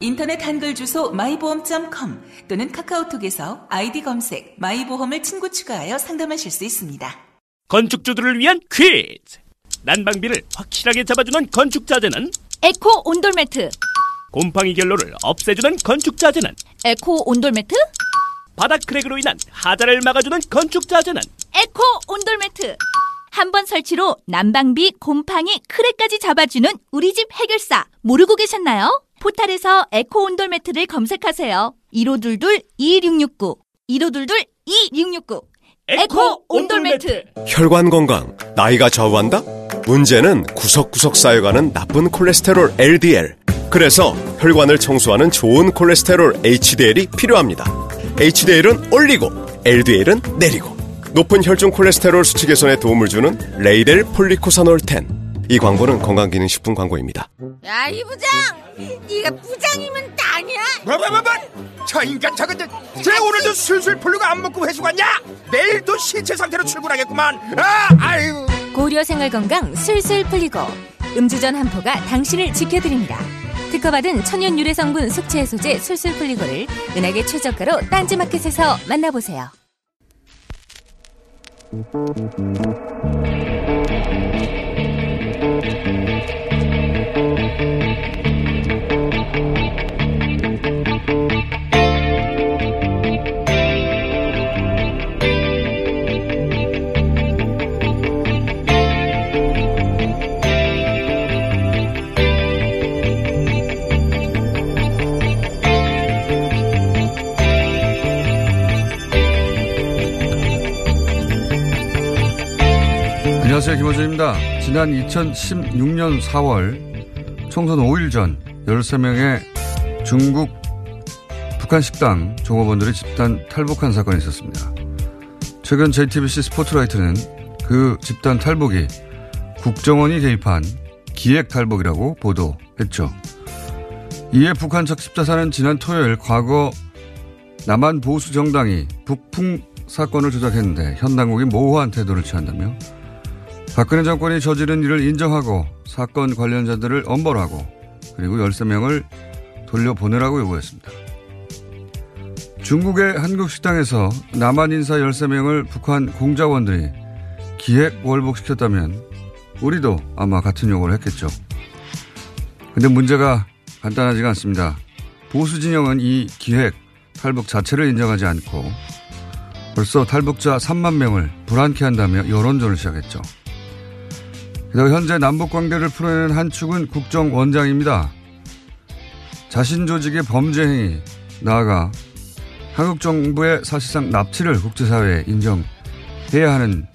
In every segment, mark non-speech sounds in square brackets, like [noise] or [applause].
인터넷 한글 주소 마이보험.com 또는 카카오톡에서 아이디 검색 마이보험을 친구 추가하여 상담하실 수 있습니다. 건축주들을 위한 퀴즈. 난방비를 확실하게 잡아주는 건축자재는 에코 온돌매트, 곰팡이 결로를 없애주는 건축자재는 에코 온돌매트, 바닥 크랙으로 인한 하자를 막아주는 건축자재는 에코 온돌매트. 한 번 설치로 난방비, 곰팡이, 크랙까지 잡아주는 우리 집 해결사 모르고 계셨나요? 포탈에서 에코 온돌 매트를 검색하세요. 1522-2669 1522-2669 에코 온돌 매트 혈관 건강, 나이가 좌우한다? 문제는 구석구석 쌓여가는 나쁜 콜레스테롤 LDL. 그래서 혈관을 청소하는 좋은 콜레스테롤 HDL이 필요합니다. HDL은 올리고, LDL은 내리고. 높은 혈중 콜레스테롤 수치 개선에 도움을 주는 레이델 폴리코사놀 10. 이 광고는 건강기능식품 광고입니다. 야, 이 부장! 네가 부장이면 땅이야? 뭐뭐뭐뭐 저 인간 저거 저, 쟤 오늘도 술술 풀리고 안 먹고 회수 갔냐? 내일도 신체 상태로 출근하겠구만 아 아유 고려 생활 건강 술술 풀리고 음주전 한포가 당신을 지켜드립니다. 특허받은 천연 유래 성분 숙취 해소제 술술 풀리고를 은하계 최저가로 딴지마켓에서 만나보세요. 안녕하세요. 김호준입니다. 지난 2016년 4월 총선 5일 전 13명의 중국 북한 식당 종업원들이 집단 탈북한 사건이 있었습니다. 최근 JTBC 스포트라이트는 그 집단 탈북이 국정원이 개입한 기획 탈북이라고 보도했죠. 이에 북한 측 십자사는 지난 토요일 과거 남한 보수 정당이 북풍 사건을 조작했는데 현 당국이 모호한 태도를 취한다며 박근혜 정권이 저지른 일을 인정하고 사건 관련자들을 엄벌하고 그리고 13명을 돌려보내라고 요구했습니다. 중국의 한국 식당에서 남한 인사 13명을 북한 공작원들이 기획 월북시켰다면 우리도 아마 같은 요구를 했겠죠. 근데 문제가 간단하지가 않습니다. 보수 진영은 이 기획 탈북 자체를 인정하지 않고 벌써 탈북자 3만 명을 불안케 한다며 여론전을 시작했죠. 게다가 현재 남북 관계를 풀어내는 한 축은 국정원장입니다. 자신 조직의 범죄 행위, 나아가 한국 정부의 사실상 납치를 국제사회에 인정해야 하는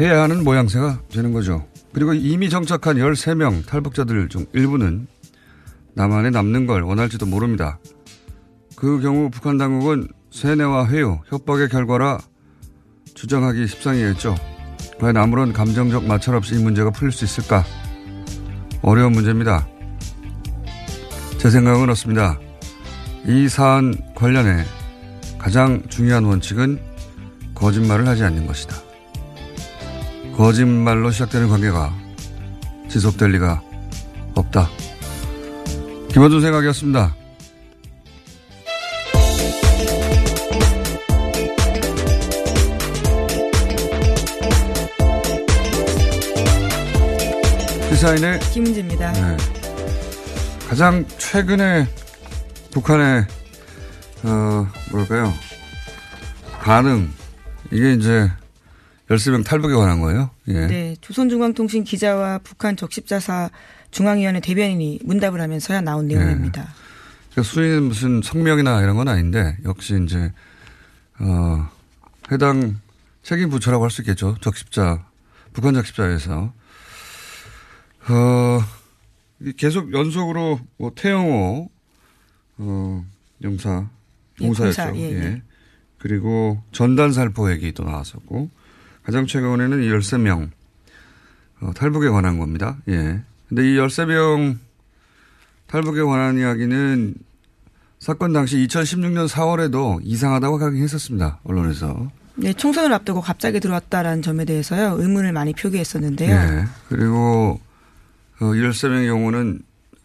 해야 하는 모양새가 되는 거죠. 그리고 이미 정착한 13명 탈북자들 중 일부는 남한에 남는 걸 원할지도 모릅니다. 그 경우 북한 당국은 세뇌와 회유, 협박의 결과라 주장하기 십상이겠죠. 과연 아무런 감정적 마찰 없이 이 문제가 풀릴 수 있을까? 어려운 문제입니다. 제 생각은 그렇습니다. 이 사안 관련해 가장 중요한 원칙은 거짓말을 하지 않는 것이다. 거짓말로 시작되는 관계가 지속될 리가 없다. 김원준 생각이었습니다. 시사인의 김은지입니다. 네. 가장 최근에 북한의 어 뭐랄까요 반응 이게 이제 13명 탈북에 관한 거예요. 예. 네, 조선중앙통신 기자와 북한 적십자사 중앙위원회 대변인이 문답을 하면서야 나온 내용입니다. 그러니까 수위는 무슨 성명이나 이런 건 아닌데 역시 이제 어 해당 책임 부처라고 할 수 있겠죠. 적십자 북한 적십자에서 어 계속 연속으로 뭐 태영호 어 영사 예, 공사였죠. 공사, 예, 예. 예. 그리고 전단 살포 얘기 또 나왔었고 가장 최근에는 이 13명 어, 탈북에 관한 겁니다. 예. 근데 이 13명 탈북에 관한 이야기는 사건 당시 2016년 4월에도 이상하다고 하긴 했었습니다. 언론에서. 네, 총선을 앞두고 갑자기 들어왔다라는 점에 대해서요 의문을 많이 표기했었는데요. 예. 그리고 어, 13명의 경우는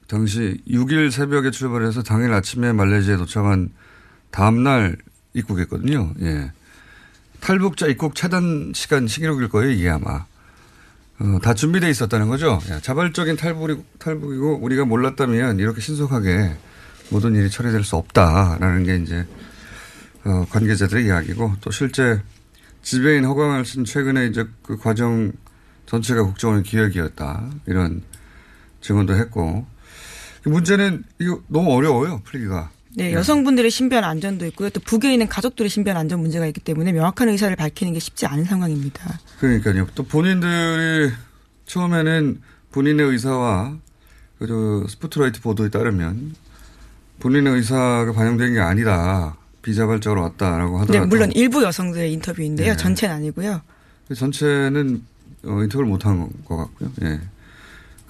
당시 6일 새벽에 출발해서 당일 아침에 말레이시아에 도착한 다음날 입국했거든요. 예. 탈북자 입국 차단 시간 신기록일 거예요, 이게 아마. 어, 다 준비되어 있었다는 거죠. 야, 자발적인 탈북이, 탈북이고 우리가 몰랐다면 이렇게 신속하게 모든 일이 처리될 수 없다라는 게 이제 어, 관계자들의 이야기고 또 실제 지배인 허광을 쓴 최근에 이제 그 과정 전체가 국정원 기획이었다 이런 증언도 했고 문제는 이거 너무 어려워요 풀기가. 네, 여성분들의 신변 안전도 있고요. 또 북에 있는 가족들의 신변 안전 문제가 있기 때문에 명확한 의사를 밝히는 게 쉽지 않은 상황입니다. 그러니까요. 또 본인들이 처음에는 본인의 의사와 그 스포트라이트 보도에 따르면 본인의 의사가 반영된 게 아니다. 비자발적으로 왔다라고 네, 하더라도. 물론 일부 여성들의 인터뷰인데요. 네. 전체는 아니고요. 전체는 어, 인터뷰를 못한 것 같고요. 예.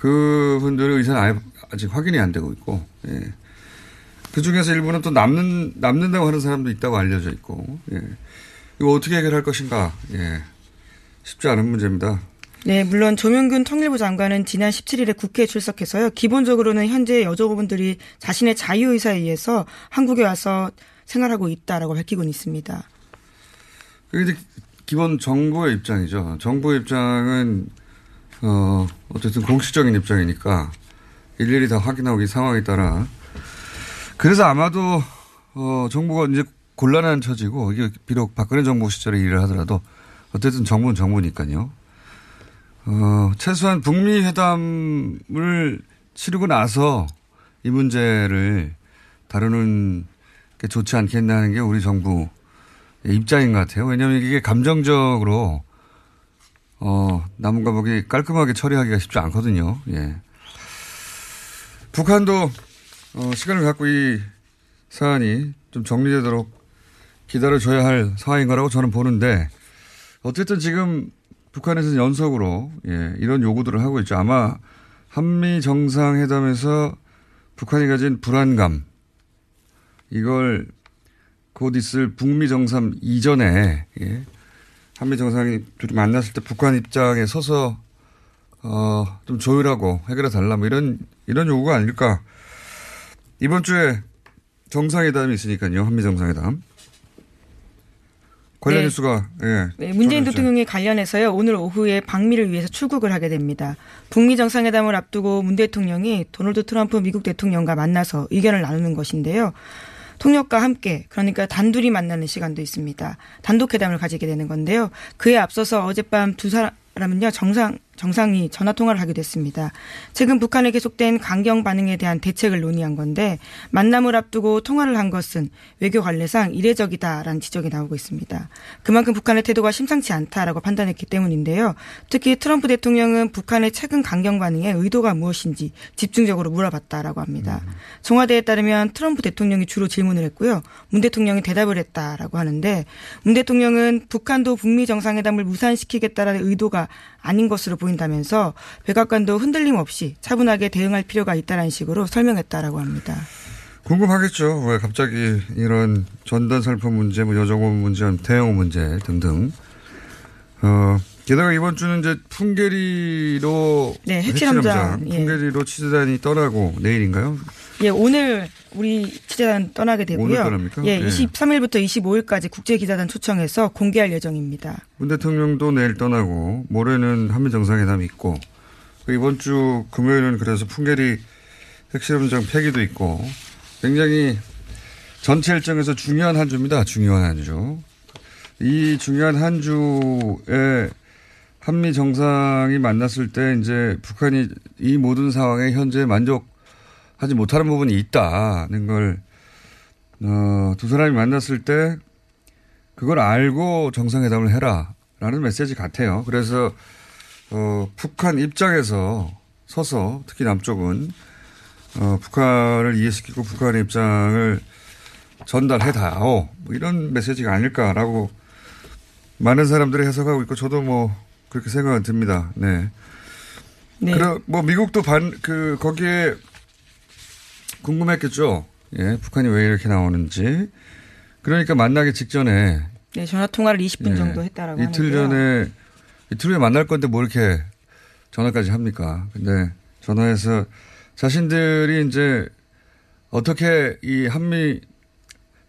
그분들의 의사는 아직 확인이 안 되고 있고, 예. 그 중에서 일부는 또 남는, 남는다고 하는 사람도 있다고 알려져 있고, 예. 이거 어떻게 해결할 것인가, 예. 쉽지 않은 문제입니다. 네, 물론 조명균 통일부 장관은 지난 17일에 국회에 출석해서요. 기본적으로는 현재 여성분들이 자신의 자유 의사에 의해서 한국에 와서 생활하고 있다라고 밝히고는 있습니다. 그게 이제 기본 정부의 입장이죠. 정부의 입장은, 어, 어쨌든 공식적인 입장이니까 일일이 다 확인하고 이 상황에 따라 그래서 아마도, 어, 정부가 이제 곤란한 처지고 이게 비록 박근혜 정부 시절에 일을 하더라도 어쨌든 정부는 정부니까요. 어, 최소한 북미 회담을 치르고 나서 이 문제를 다루는 게 좋지 않겠나는 게 우리 정부 입장인 것 같아요. 왜냐하면 이게 감정적으로 어, 남과 북이 깔끔하게 처리하기가 쉽지 않거든요. 예. 북한도 어, 시간을 갖고 이 사안이 좀 정리되도록 기다려줘야 할 상황인 거라고 저는 보는데 어쨌든 지금 북한에서는 연속으로 예, 이런 요구들을 하고 있죠. 아마 한미 정상회담에서 북한이 가진 불안감 이걸 곧 있을 북미 정상 이전에 예, 한미 정상이 둘이 만났을 때 북한 입장에 서서 어, 좀 조율하고 해결해 달라 뭐 이런 이런 요구가 아닐까. 이번 주에 정상회담이 있으니까요. 한미 정상회담. 관련 네. 뉴스가 예. 네, 문재인. 대통령이 관련해서요. 오늘 오후에 방미를 위해서 출국을 하게 됩니다. 북미 정상회담을 앞두고 문 대통령이 도널드 트럼프 미국 대통령과 만나서 의견을 나누는 것인데요. 통역과 함께 그러니까 단둘이 만나는 시간도 있습니다. 단독 회담을 가지게 되는 건데요. 그에 앞서서 어젯밤 두 사람은요 정상 정상이 전화 통화를 하게 됐습니다. 최근 북한에 계속된 강경 반응에 대한 대책을 논의한 건데 만남을 앞두고 통화를 한 것은 외교 관례상 이례적이다라는 지적이 나오고 있습니다. 그만큼 북한의 태도가 심상치 않다라고 판단했기 때문인데요. 특히 트럼프 대통령은 북한의 최근 강경 반응의 의도가 무엇인지 집중적으로 물어봤다라고 합니다. 청와대에 따르면 트럼프 대통령이 주로 질문을 했고요. 문 대통령이 대답을 했다라고 하는데 문 대통령은 북한도 북미 정상회담을 무산시키겠다라는 의도가 아닌 것으로 보 인다면서 백악관도 흔들림 없이 차분하게 대응할 필요가 있다라는 식으로 설명했다라고 합니다. 궁금하겠죠. 왜 갑자기 이런 전단 살포 문제, 뭐 여정원 문제, 대형 문제 등등. 어, 게다가 이번 주는 이제 풍계리로 네, 핵실험장, 예. 풍계리로 취재단이 떠나고 내일인가요? 예, 오늘 우리 취재단 떠나게 되고요. 오늘 떠납니까? 예, 예. 23일부터 25일까지 국제 기자단 초청해서 공개할 예정입니다. 문 대통령도 내일 떠나고 모레는 한미 정상회담이 있고 그 이번 주 금요일은 그래서 풍계리 핵실험장 폐기도 있고 굉장히 전체 일정에서 중요한 한 주입니다. 중요한 한 주. 이 중요한 한 주에 한미 정상이 만났을 때 이제 북한이 이 모든 상황에 현재 만족하지 못하는 부분이 있다는 걸, 어, 두 사람이 만났을 때 그걸 알고 정상회담을 해라. 라는 메시지 같아요. 그래서, 어, 북한 입장에서 서서 특히 남쪽은, 어, 북한을 이해시키고 북한의 입장을, 전달해 다오. 뭐 이런 메시지가 아닐까라고 많은 사람들이 해석하고 있고 저도 뭐 그렇게 생각은 듭니다. 네. 네. 그럼 뭐 미국도 반 그 거기에 궁금했겠죠. 예, 북한이 왜 이렇게 나오는지. 그러니까 만나기 직전에 네, 전화 통화를 20분 예, 정도 했다라고 이틀 하는데요. 전에 이틀 후에 만날 건데 뭐 이렇게 전화까지 합니까? 근데 전화해서 자신들이 이제 어떻게 이 한미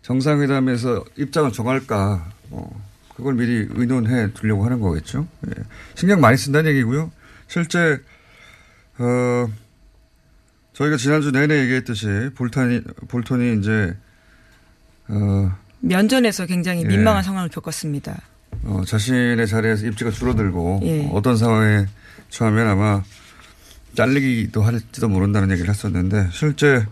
정상회담에서 입장을 정할까, 뭐 그걸 미리 의논해 두려고 하는 거겠죠. 예. 신경 많이 쓴다는 얘기고요. 실제 어 저희가 지난주 내내 얘기했듯이 볼턴이 볼턴이 이제 어 면전에서 굉장히 예. 민망한 상황을 겪었습니다. 어, 자신의 자리에서 입지가 줄어들고 예. 어떤 상황에 처하면 아마 잘리기도 할지도 모른다는 얘기를 했었는데 실제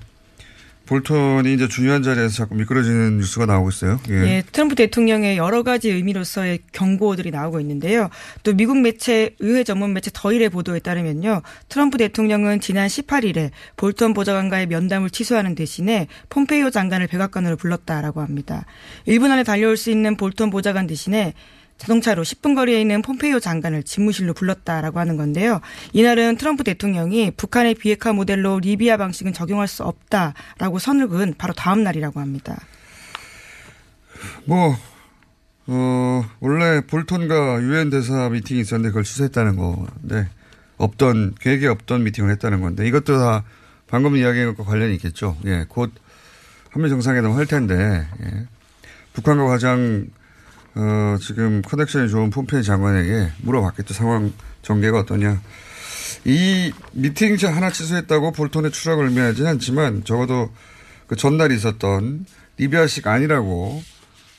볼턴이 이제 중요한 자리에서 자꾸 미끄러지는 뉴스가 나오고 있어요. 예. 예, 트럼프 대통령의 여러 가지 의미로서의 경고들이 나오고 있는데요. 또 미국 매체 의회 전문 매체 더일의 보도에 따르면요. 트럼프 대통령은 지난 18일에 볼턴 보좌관과의 면담을 취소하는 대신에 폼페이오 장관을 백악관으로 불렀다라고 합니다. 1분 안에 달려올 수 있는 볼턴 보좌관 대신에 자동차로 10분 거리에 있는 폼페이오 장관을 집무실로 불렀다라고 하는 건데요. 이날은 트럼프 대통령이 북한의 비핵화 모델로 리비아 방식은 적용할 수 없다라고 선을 그은 바로 다음 날이라고 합니다. 뭐, 어, 원래 볼턴과 유엔 대사 미팅이 있었는데 그걸 취소했다는 건데, 없던, 계획에 없던 미팅을 했다는 건데, 이것도 다 방금 이야기한 것과 관련이 있겠죠. 예, 곧 한미 정상회담 할 텐데, 예. 북한과 가장, 어, 지금 커넥션이 좋은 폼페이 장관에게 물어봤겠죠. 상황 전개가 어떠냐. 이 미팅 하나 취소했다고 볼턴의 추락을 의미하지는 않지만 적어도 그 전날 있었던 리비아식 아니라고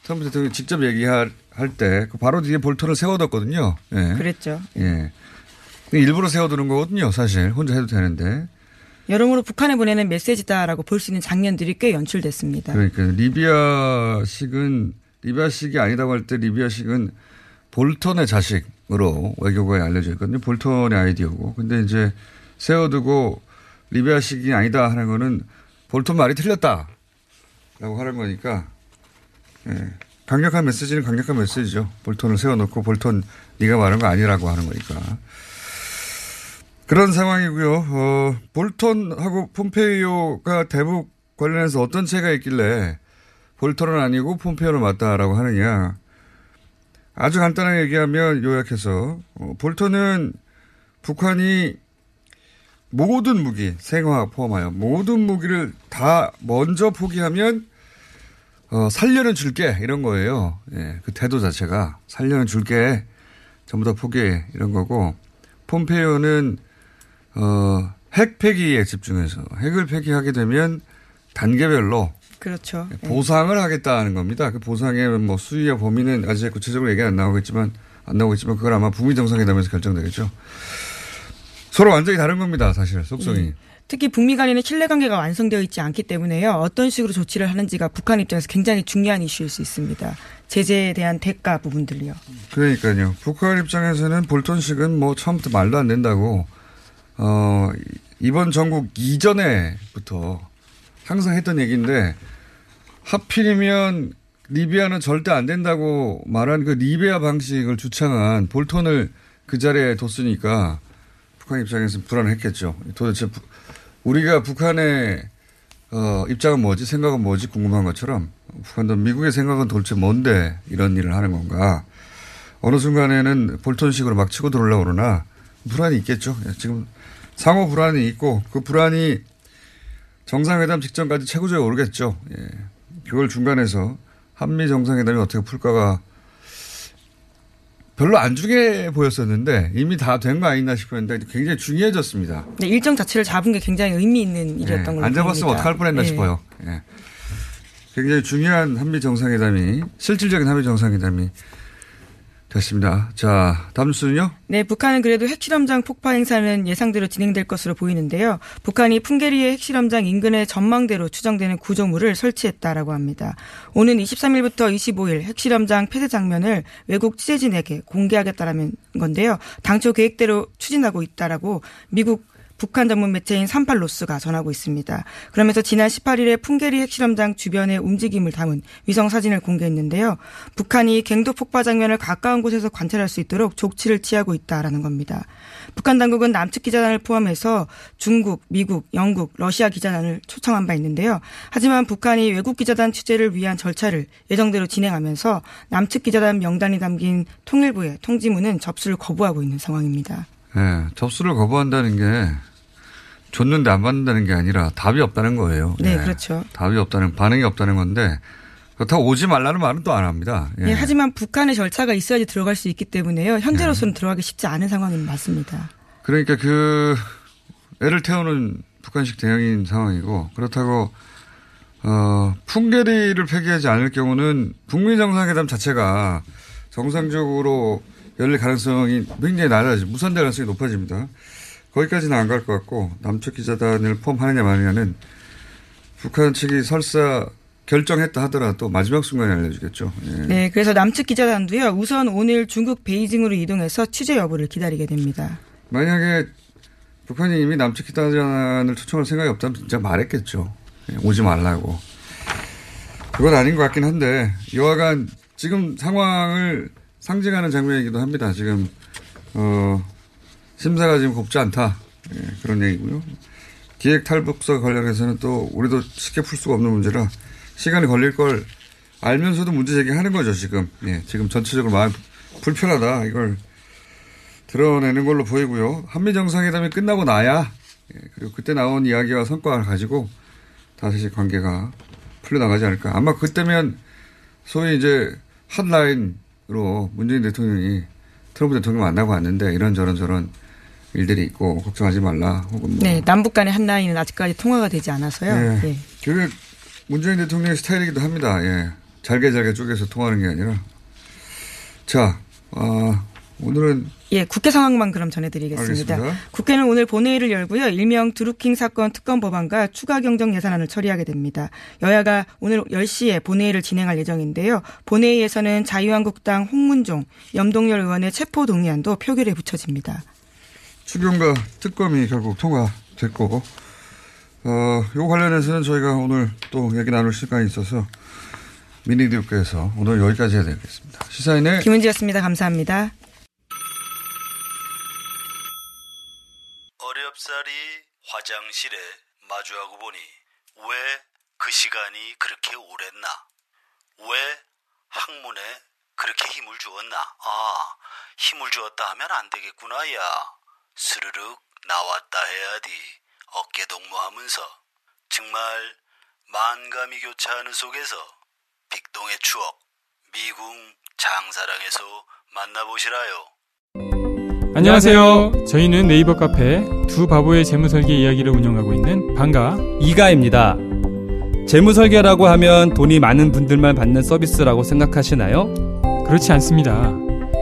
트럼프 대통령이 직접 얘기할 때, 그 바로 뒤에 볼턴을 세워뒀거든요. 예. 그랬죠. 예. 일부러 세워두는 거거든요, 사실. 혼자 해도 되는데. 여러모로 북한에 보내는 메시지다라고 볼 수 있는 장면들이 꽤 연출됐습니다. 그러니까 리비아식은 리비아식이 아니라고 할 때 리비아식은 볼턴의 자식으로 외교부에 알려져 있거든요. 볼턴의 아이디어고. 근데 이제 세워두고 리비아식이 아니다 하는 거는 볼턴 말이 틀렸다. 라고 하는 거니까 예. 강력한 메시지는 강력한 메시지죠. 볼턴을 세워놓고 볼턴 네가 말한 거 아니라고 하는 거니까. 그런 상황이고요. 어, 볼턴하고 폼페이오가 대북 관련해서 어떤 차이가 있길래 볼턴은 아니고 폼페이오를 맞다라고 하느냐. 아주 간단하게 얘기하면 요약해서 어, 볼턴은 북한이 모든 무기, 생화학 포함하여 모든 무기를 다 먼저 포기하면 어, 살려는 줄게 이런 거예요. 예, 그 태도 자체가 살려는 줄게 전부 다 포기해 이런 거고 폼페이오는 어, 핵 폐기에 집중해서 핵을 폐기하게 되면 단계별로 그렇죠. 예. 보상을 하겠다는 겁니다. 그 보상의 뭐 수위와 범위는 아직 구체적으로 얘기 안 나오겠지만 안 나오겠지만 그걸 아마 북미 정상회담에서 결정되겠죠. 서로 완전히 다른 겁니다. 사실 속성이. 예. 특히 북미 간에는 신뢰관계가 완성되어 있지 않기 때문에요. 어떤 식으로 조치를 하는지가 북한 입장에서 굉장히 중요한 이슈일 수 있습니다. 제재에 대한 대가 부분들이요. 그러니까요. 북한 입장에서는 볼턴식은 뭐 처음부터 말도 안 된다고 어 이번 전국 이전에부터 항상 했던 얘기인데 하필이면 리비아는 절대 안 된다고 말한 그 리비아 방식을 주창한 볼턴을 그 자리에 뒀으니까 북한 입장에서는 불안했겠죠. 도대체 부- 우리가 북한의 어, 입장은 뭐지 생각은 뭐지 궁금한 것처럼 북한도 미국의 생각은 도대체 뭔데 이런 일을 하는 건가 어느 순간에는 볼턴식으로 막 치고 들어오려고 그러나 불안이 있겠죠. 예, 지금 상호 불안이 있고 그 불안이 정상회담 직전까지 최고조에 오르겠죠. 예. 그걸 중간에서 한미 정상회담이 어떻게 풀까가 별로 안 중요해 보였었는데 이미 다 된 거 아니나 싶었는데 굉장히 중요해졌습니다. 네, 일정 자체를 잡은 게 굉장히 의미 있는 일이었던 걸로 예, 안 잡았으면 보입니다. 어떡할 뻔했나 예. 싶어요. 예. 굉장히 중요한 한미 정상회담이 실질적인 한미 정상회담이 됐습니다. 자, 다음 뉴스는요? 네, 북한은 그래도 핵실험장 폭파 행사는 예상대로 진행될 것으로 보이는데요. 북한이 풍계리의 핵실험장 인근의 전망대로 추정되는 구조물을 설치했다라고 합니다. 오는 23일부터 25일 핵실험장 폐쇄 장면을 외국 취재진에게 공개하겠다라는 건데요. 당초 계획대로 추진하고 있다라고 미국 북한 전문 매체인 38로스가 전하고 있습니다. 그러면서 지난 18일에 풍계리 핵실험장 주변의 움직임을 담은 위성 사진을 공개했는데요. 북한이 갱도 폭파 장면을 가까운 곳에서 관찰할 수 있도록 조치를 취하고 있다라는 겁니다. 북한 당국은 남측 기자단을 포함해서 중국, 미국, 영국, 러시아 기자단을 초청한 바 있는데요. 하지만 북한이 외국 기자단 취재를 위한 절차를 예정대로 진행하면서 남측 기자단 명단이 담긴 통일부의 통지문은 접수를 거부하고 있는 상황입니다. 네, 접수를 거부한다는 게 줬는데 안 받는다는 게 아니라 답이 없다는 거예요. 네, 네. 그렇죠. 답이 없다는 반응이 없다는 건데 그렇다고 오지 말라는 말은 또 안 합니다. 예. 네, 하지만 북한의 절차가 있어야지 들어갈 수 있기 때문에요. 현재로서는 예. 들어가기 쉽지 않은 상황인 맞습니다. 그러니까 그 애를 태우는 북한식 대응인 상황이고 그렇다고 어, 풍계리를 폐기하지 않을 경우는 북미 정상회담 자체가 정상적으로 열릴 가능성이 굉장히 낮아지 무산될 가능성이 높아집니다. 거기까지는 안 갈 것 같고 남측 기자단을 포함하느냐 마느냐는 북한 측이 설사 결정했다 하더라도 마지막 순간에 알려주겠죠. 예. 네, 그래서 남측 기자단도요. 우선 오늘 중국 베이징으로 이동해서 취재 여부를 기다리게 됩니다. 만약에 북한이 이미 남측 기자단을 초청할 생각이 없다면 진짜 말했겠죠. 예, 오지 말라고. 그건 아닌 것 같긴 한데 여하간 지금 상황을 상징하는 장면이기도 합니다. 지금 어, 심사가 지금 곱지 않다 예, 그런 얘기고요. 기획 탈북서 관련해서는 또 우리도 쉽게 풀 수가 없는 문제라 시간이 걸릴 걸 알면서도 문제 제기하는 거죠 지금. 예, 지금 전체적으로 마음 불편하다 이걸 드러내는 걸로 보이고요. 한미 정상회담이 끝나고 나야 예, 그리고 그때 나온 이야기와 성과를 가지고 다시 관계가 풀려나가지 않을까. 아마 그때면 소위 이제 핫라인으로 문재인 대통령이 트럼프 대통령 만나고 왔는데 이런저런 저런 일들이 있고 걱정하지 말라 혹은 뭐. 네 남북 간의 핫라인은 아직까지 통화가 되지 않아서요. 네. 네. 그게 문재인 대통령의 스타일이기도 합니다. 예. 잘게 잘게 쪼개서 통하는 게 아니라. 자, 아, 오늘은 예, 국회 상황만 그럼 전해드리겠습니다. 알겠습니다. 국회는 오늘 본회의를 열고요. 일명 드루킹 사건 특검 법안과 추가 경정 예산안을 처리하게 됩니다. 여야가 오늘 10시에 본회의를 진행할 예정인데요. 본회의에서는 자유한국당 홍문종, 염동열 의원의 체포 동의안도 표결에 붙여집니다. 추경과 특검이 결국 통과됐고 어, 요 관련해서는 저희가 오늘 또 얘기 나눌 시간이 있어서 미니디오께서 오늘 여기까지 해야 되겠습니다. 시사인의 김은지였습니다. 감사합니다. 어렵사리 화장실에 마주하고 보니 왜 그 시간이 그렇게 오랬나? 왜 학문에 그렇게 힘을 주었나? 아, 힘을 주었다 하면 안 되겠구나, 야. 스르륵 나왔다 해야지. 어깨 동무하면서 정말 만감이 교차하는 속에서 빅동의 추억 미궁 장사랑에서 만나보시라요. 안녕하세요. 저희는 네이버 카페 두 바보의 재무설계 이야기를 운영하고 있는 방가 이가입니다. 재무설계라고 하면 돈이 많은 분들만 받는 서비스라고 생각하시나요? 그렇지 않습니다.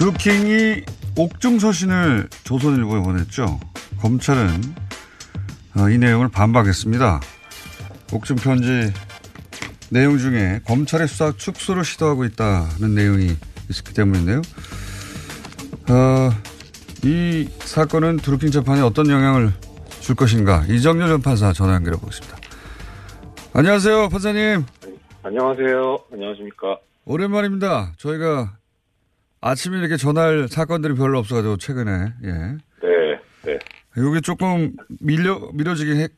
드루킹이 옥중 서신을 조선일보에 보냈죠. 검찰은 어, 이 내용을 반박했습니다. 옥중 편지 내용 중에 검찰의 수사 축소를 시도하고 있다는 내용이 있었기 때문인데요. 어, 이 사건은 드루킹 재판에 어떤 영향을 줄 것인가 이정렬 전 판사 전화 연결해 보겠습니다. 안녕하세요, 판사님. 안녕하세요. 안녕하십니까. 오랜만입니다. 저희가 아침에 이렇게 전할 사건들이 별로 없어가지고 최근에 예. 네, 네. 여기 조금 밀려 밀어지긴 했,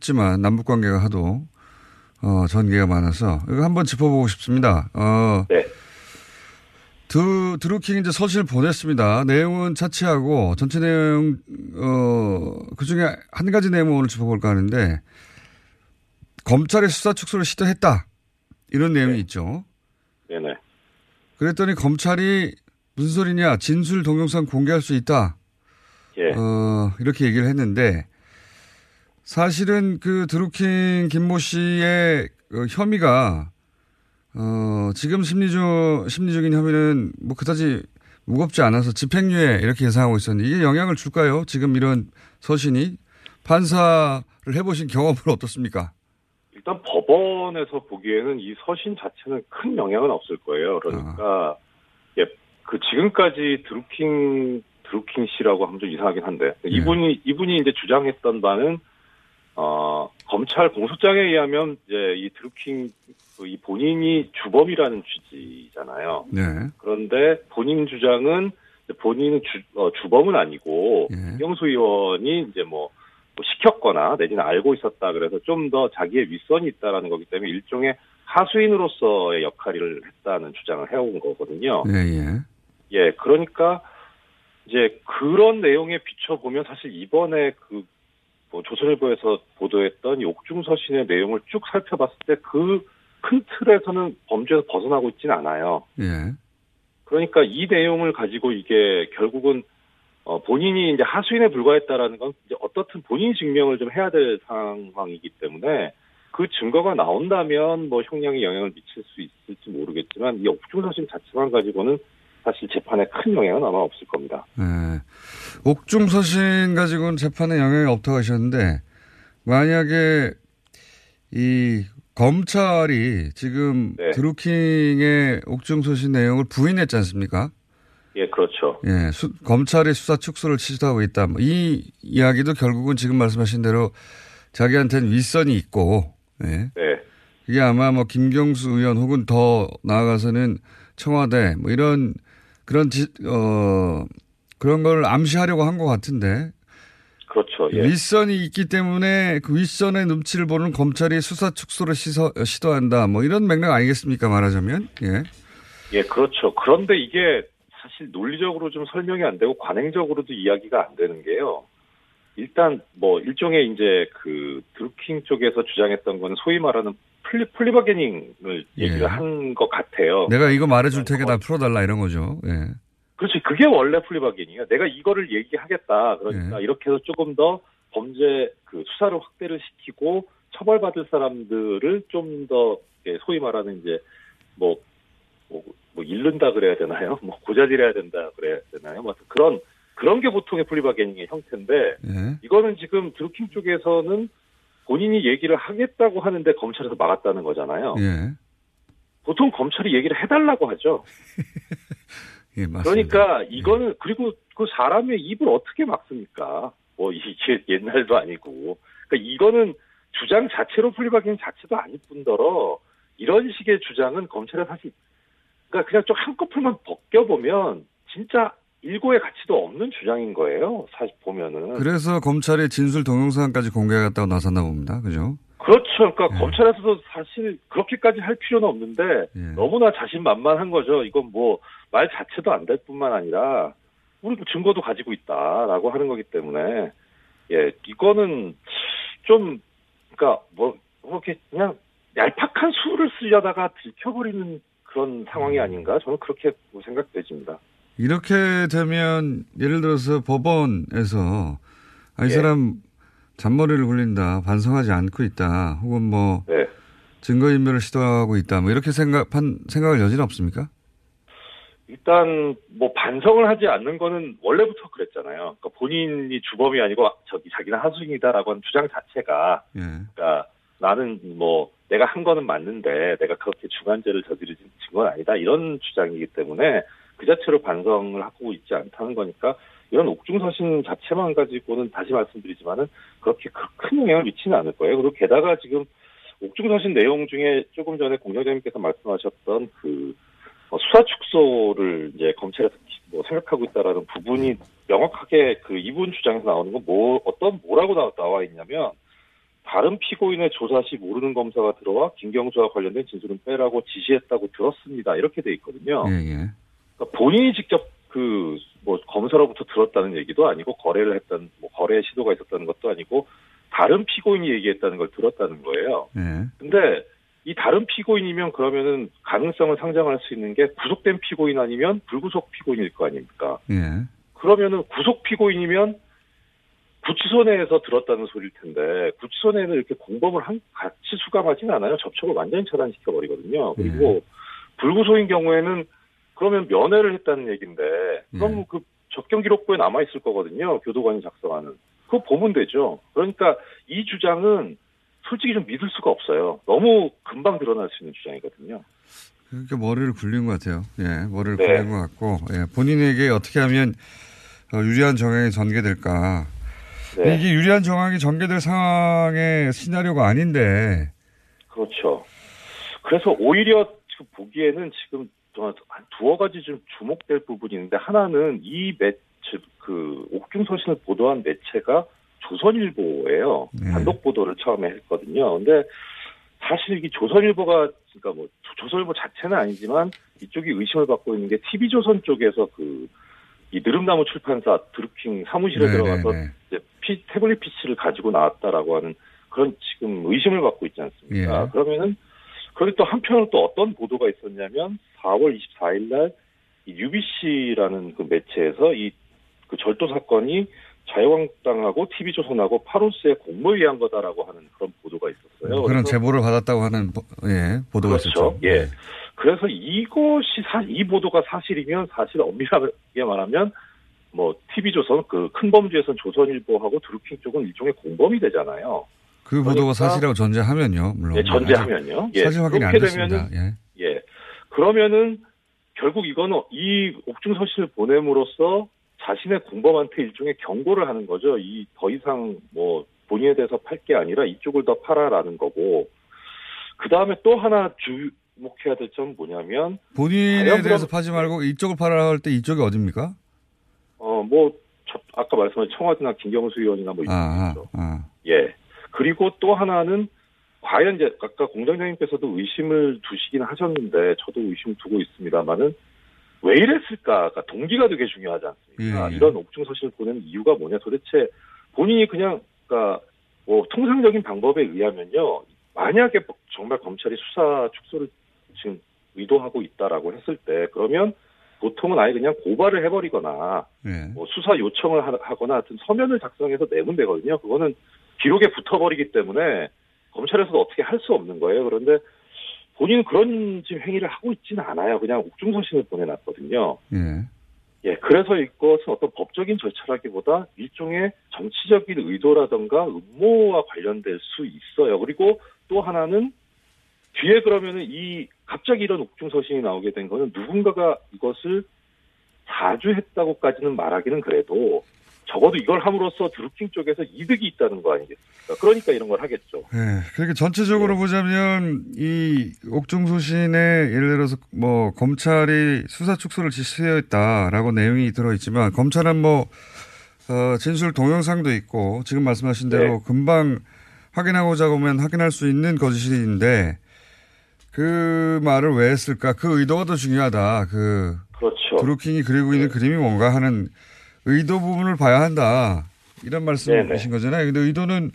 지만 남북 관계가 하도 어, 전개가 많아서 이거 한번 짚어보고 싶습니다. 어, 네. 드, 드루킹 이제 서신을 보냈습니다. 내용은 차치하고 전체 내용, 어, 그 중에 한 가지 내용을 오늘 짚어볼까 하는데 검찰의 수사 축소를 시도했다. 이런 내용이 있죠. 네네. 그랬더니 검찰이 무슨 소리냐. 진술 동영상 공개할 수 있다. 예. 어, 이렇게 얘기를 했는데 사실은 그 드루킹 김모 씨의 그 혐의가 어, 지금 심리적, 심리적인 혐의는 뭐 그다지 무겁지 않아서 집행유예 이렇게 예상하고 있었는데 이게 영향을 줄까요? 지금 이런 서신이 판사를 해보신 경험은 어떻습니까? 일단 법원에서 보기에는 이 서신 자체는 큰 영향은 없을 거예요. 그러니까 예, 그 지금까지 드루킹 드루킹 씨라고 하면 좀 이상하긴 한데 이분이 이분이 이제 주장했던 바는 어 검찰 공소장에 의하면 이제 이 드루킹 그이 본인이 주범이라는 취지잖아요. 네. 그런데 본인 주장은 본인은 주, 어, 주범은 아니고 김경수 의원이 이제 뭐, 뭐 시켰거나 내지는 알고 있었다 그래서 좀 더 자기의 윗선이 있다라는 거기 때문에 일종의 하수인으로서의 역할을 했다는 주장을 해온 거거든요. 예, 예. 예, 그러니까 이제 그런 내용에 비춰보면 사실 이번에 그 뭐 조선일보에서 보도했던 이 옥중서신의 내용을 쭉 살펴봤을 때 그 큰 틀에서는 범죄에서 벗어나고 있지는 않아요. 예. 그러니까 이 내용을 가지고 이게 결국은 어, 본인이 이제 하수인에 불과했다라는 건 이제 어떻든 본인 증명을 좀 해야 될 상황이기 때문에 그 증거가 나온다면 뭐 형량에 영향을 미칠 수 있을지 모르겠지만 이 옥중서신 자체만 가지고는 사실 재판에 큰 영향은 아마 없을 겁니다. 네. 옥중 서신 가지고는 재판에 영향이 없다고 하셨는데 만약에 이 검찰이 지금 네. 드루킹의 옥중 서신 내용을 부인했지 않습니까? 예, 그렇죠. 예, 수- 검찰이 수사 축소를 시도하고 있다. 뭐 이 이야기도 결국은 지금 말씀하신 대로 자기한테는 윗선이 있고, 예. 네. 이게 아마 뭐 김경수 의원 혹은 더 나아가서는 청와대 뭐 이런 그런 지, 어 그런 걸 암시하려고 한 것 같은데 그렇죠. 예. 윗선이 있기 때문에 그 윗선의 눈치를 보는 검찰이 수사 축소를 시서, 시도한다 뭐 이런 맥락 아니겠습니까 말하자면 예. 예, 그렇죠. 그런데 이게 사실 논리적으로 좀 설명이 안 되고 관행적으로도 이야기가 안 되는 게요. 일단 뭐 일종의 이제 그 드루킹 쪽에서 주장했던 건 소위 말하는 플리, 플리바게닝을 얘기를 한 것 같아요. 예. 내가 이거 말해줄 테니까 나 풀어달라 이런 거죠. 예. 그렇지. 그게 원래 플리바게닝이야. 내가 이거를 얘기하겠다. 그러니까 예. 이렇게 해서 조금 더 범죄 그 수사를 확대를 시키고 처벌받을 사람들을 좀 더 소위 말하는 이제 뭐, 뭐, 뭐 잃는다 그래야 되나요? [laughs] 뭐 고자질해야 된다 그래야 되나요? 뭐 그런 그런 게 보통의 플리바게닝의 형태인데 예. 이거는 지금 드루킹 쪽에서는 본인이 얘기를 하겠다고 하는데 검찰에서 막았다는 거잖아요. 예. 보통 검찰이 얘기를 해달라고 하죠. [laughs] 예, 맞습니다. 그러니까 이거는 그리고 그 사람의 입을 어떻게 막습니까? 뭐 [laughs] 이게 옛날도 아니고. 그러니까 이거는 주장 자체로 플리바게닝 자체도 아닐 뿐더러 이런 식의 주장은 검찰에 사실 그러니까 그냥 좀 한꺼풀만 벗겨보면 진짜 일고의 가치도 없는 주장인 거예요. 사실 보면은. 그래서 검찰이 진술 동영상까지 공개하겠다고 나섰나 봅니다. 그죠? 그렇죠. 그러니까 예. 검찰에서도 사실 그렇게까지 할 필요는 없는데 예. 너무나 자신만만한 거죠. 이건 뭐 말 자체도 안 될 뿐만 아니라 우리도 증거도 가지고 있다라고 하는 거기 때문에 예 이거는 좀 그러니까 뭐 이렇게 그냥 얄팍한 수를 쓰려다가 들켜버리는 그런 상황이 아닌가 저는 그렇게 생각되집니다. 이렇게 되면 예를 들어서 법원에서 아, 이 예. 사람 잔머리를 굴린다, 반성하지 않고 있다, 혹은 뭐 네. 증거인멸을 시도하고 있다, 뭐 이렇게 생각 판 생각할 여지는 없습니까? 일단 뭐 반성을 하지 않는 거는 원래부터 그랬잖아요. 그러니까 본인이 주범이 아니고 저기 자기는 하수인이다라고 하는 주장 자체가 예. 그러니까 나는 뭐 내가 한 거는 맞는데 내가 그렇게 중한죄를 저지른 건 아니다 이런 주장이기 때문에 그 자체로 반성을 하고 있지 않다는 거니까 이런 옥중서신 자체만 가지고는 다시 말씀드리지만은 그렇게 그- 큰 영향을 미치는 않을 거예요. 그리고 게다가 지금 옥중서신 내용 중에 조금 전에 공장장님께서 말씀하셨던 그 어, 수사 축소를 이제 검찰에서 뭐 생각하고 있다라는 부분이 명확하게 그 이분 주장에서 나오는 건 뭐 어떤 뭐라고 나, 나와 있냐면 다른 피고인의 조사 시 모르는 검사가 들어와 김경수와 관련된 진술은 빼라고 지시했다고 들었습니다. 이렇게 돼 있거든요. 예, 예. 그러니까 본인이 직접 그 뭐 검사로부터 들었다는 얘기도 아니고 거래를 했던 뭐 거래 시도가 있었다는 것도 아니고 다른 피고인이 얘기했다는 걸 들었다는 거예요. 예. 근데 이 다른 피고인이면 그러면은 가능성을 상정할 수 있는 게 구속된 피고인 아니면 불구속 피고인일 거 아닙니까? 예. 그러면은 구속 피고인이면 구치소 내에서 들었다는 소리일 텐데 구치소 내에는 이렇게 공범을 한, 같이 수감하진 않아요. 접촉을 완전히 차단시켜 버리거든요. 그리고 불구속인 경우에는 그러면 면회를 했다는 얘기인데 그럼 그 접견 기록부에 남아 있을 거거든요. 교도관이 작성하는. 그거 보면 되죠. 그러니까 이 주장은 솔직히 좀 믿을 수가 없어요. 너무 금방 드러날 수 있는 주장이거든요. 그러니까 머리를 굴린 것 같아요. 예, 머리를 네. 굴린 것 같고, 예, 본인에게 어떻게 하면 어, 유리한 정황이 전개될까. 네. 이게 유리한 정황이 전개될 상황의 시나리오가 아닌데, 그렇죠. 그래서 오히려 지금 보기에는 지금 한 두어 가지 좀 주목될 부분이 있는데 하나는 이 매, 즉, 그 옥중 서신을 보도한 매체가 조선일보예요. 단독 보도를 처음에 했거든요. 근데 사실 이 조선일보가 그러니까 뭐 조- 조선일보 자체는 아니지만 이쪽이 의심을 받고 있는 게 TV조선 쪽에서 그 이 느릅나무 출판사 드루킹 사무실에 네, 들어가서 네, 네. 이제 피, 태블릿 PC를 가지고 나왔다라고 하는 그런 지금 의심을 받고 있지 않습니까? 예. 그러면은 그런데 또 한편으로 또 어떤 보도가 있었냐면 4월 24일 날 UBC라는 그 매체에서 이 그 절도 사건이 자유한국당하고 TV조선하고 파로스의 공모위한 거다라고 하는 그런 보도가 있었어요. 그런 제보를 받았다고 하는, 보- 예, 보도가 그렇죠. 있었죠. 예. 그래서 이것이 사, 이 보도가 사실이면 사실 엄밀하게 말하면 뭐 TV조선 그 큰 범죄에선 조선일보하고 드루킹 쪽은 일종의 공범이 되잖아요. 그 보도가 그러니까- 사실이라고 전제하면요, 물론. 예, 전제하면요. 아직 사실 확인이 안 됐습니다. 되면은 예. 예. 그러면은 결국 이거는 이 옥중 서신을 보냄으로써 자신의 공범한테 일종의 경고를 하는 거죠. 이 더 이상 뭐 본인에 대해서 팔 게 아니라 이쪽을 더 팔아라는 거고. 그 다음에 또 하나 주목해야 될 점은 뭐냐면 본인에 대해서 파지 말고 이쪽을 팔아 할때 이쪽이 어딥니까? 어뭐 아까 말씀하신 청와대나 김경수 의원이나 뭐 아, 아, 아. 예. 그리고 또 하나는 과연 이제 아까 공장장님께서도 의심을 두시긴 하셨는데 저도 의심 두고 있습니다만은 왜 이랬을까? 그러니까 동기가 되게 중요하지 않습니까? 예, 예. 이런 옥중 서신을 보내는 이유가 뭐냐? 도대체 본인이 그냥 그러니까 뭐 통상적인 방법에 의하면요. 만약에 정말 검찰이 수사 축소를 지금 의도하고 있다라고 했을 때 그러면 보통은 아예 그냥 고발을 해버리거나 예. 뭐 수사 요청을 하- 하거나 하여튼 서면을 작성해서 내면 되거든요. 그거는 기록에 붙어버리기 때문에 검찰에서도 어떻게 할 수 없는 거예요. 그런데 본인은 그런 지금 행위를 하고 있지는 않아요. 그냥 옥중서신을 보내놨거든요. 예. 예, 그래서 이것은 어떤 법적인 절차라기보다 일종의 정치적인 의도라던가 음모와 관련될 수 있어요. 그리고 또 하나는 뒤에 그러면은 이 갑자기 이런 옥중서신이 나오게 된 거는 누군가가 이것을 자주 했다고까지는 말하기는 그래도 적어도 이걸 함으로써 드루킹 쪽에서 이득이 있다는 거 아니겠습니까? 그러니까 이런 걸 하겠죠. 예. 그러니까 전체적으로 보자면 이 옥중소신에 예를 들어서 뭐 검찰이 수사 축소를 지시했다라고 내용이 들어있지만 검찰은 뭐 어, 진술 동영상도 있고 지금 말씀하신 대로 네. 금방 확인하고자 보면 확인할 수 있는 거짓인데 그 말을 왜 했을까? 그 의도가 더 중요하다. 그 그렇죠. 드루킹이 그리고 있는 그림이 뭔가 하는 의도 부분을 봐야 한다. 이런 말씀이신 거잖아요. 근데 의도는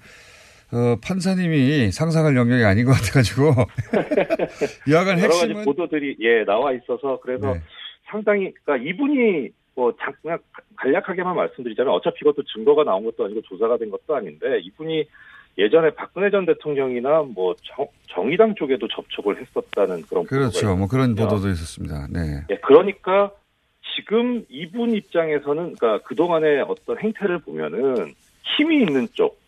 어, 판사님이 상상할 영역이 아닌 것 같아가지고 [laughs] 여하간 여러 가지 핵심은 보도들이 예 나와 있어서 그래서 네. 상당히 그러니까 이분이 뭐 자- 그냥 간략하게만 말씀드리자면 어차피 이것도 증거가 나온 것도 아니고 조사가 된 것도 아닌데 이분이 예전에 박근혜 전 대통령이나 뭐 정, 정의당 쪽에도 접촉을 했었다는 그런 그렇죠. 뭐 그런. 보도도 있었습니다. 네. 예, 그러니까 지금 이분 입장에서는 그러니까 그동안의 어떤 행태를 보면은 힘이 있는 쪽,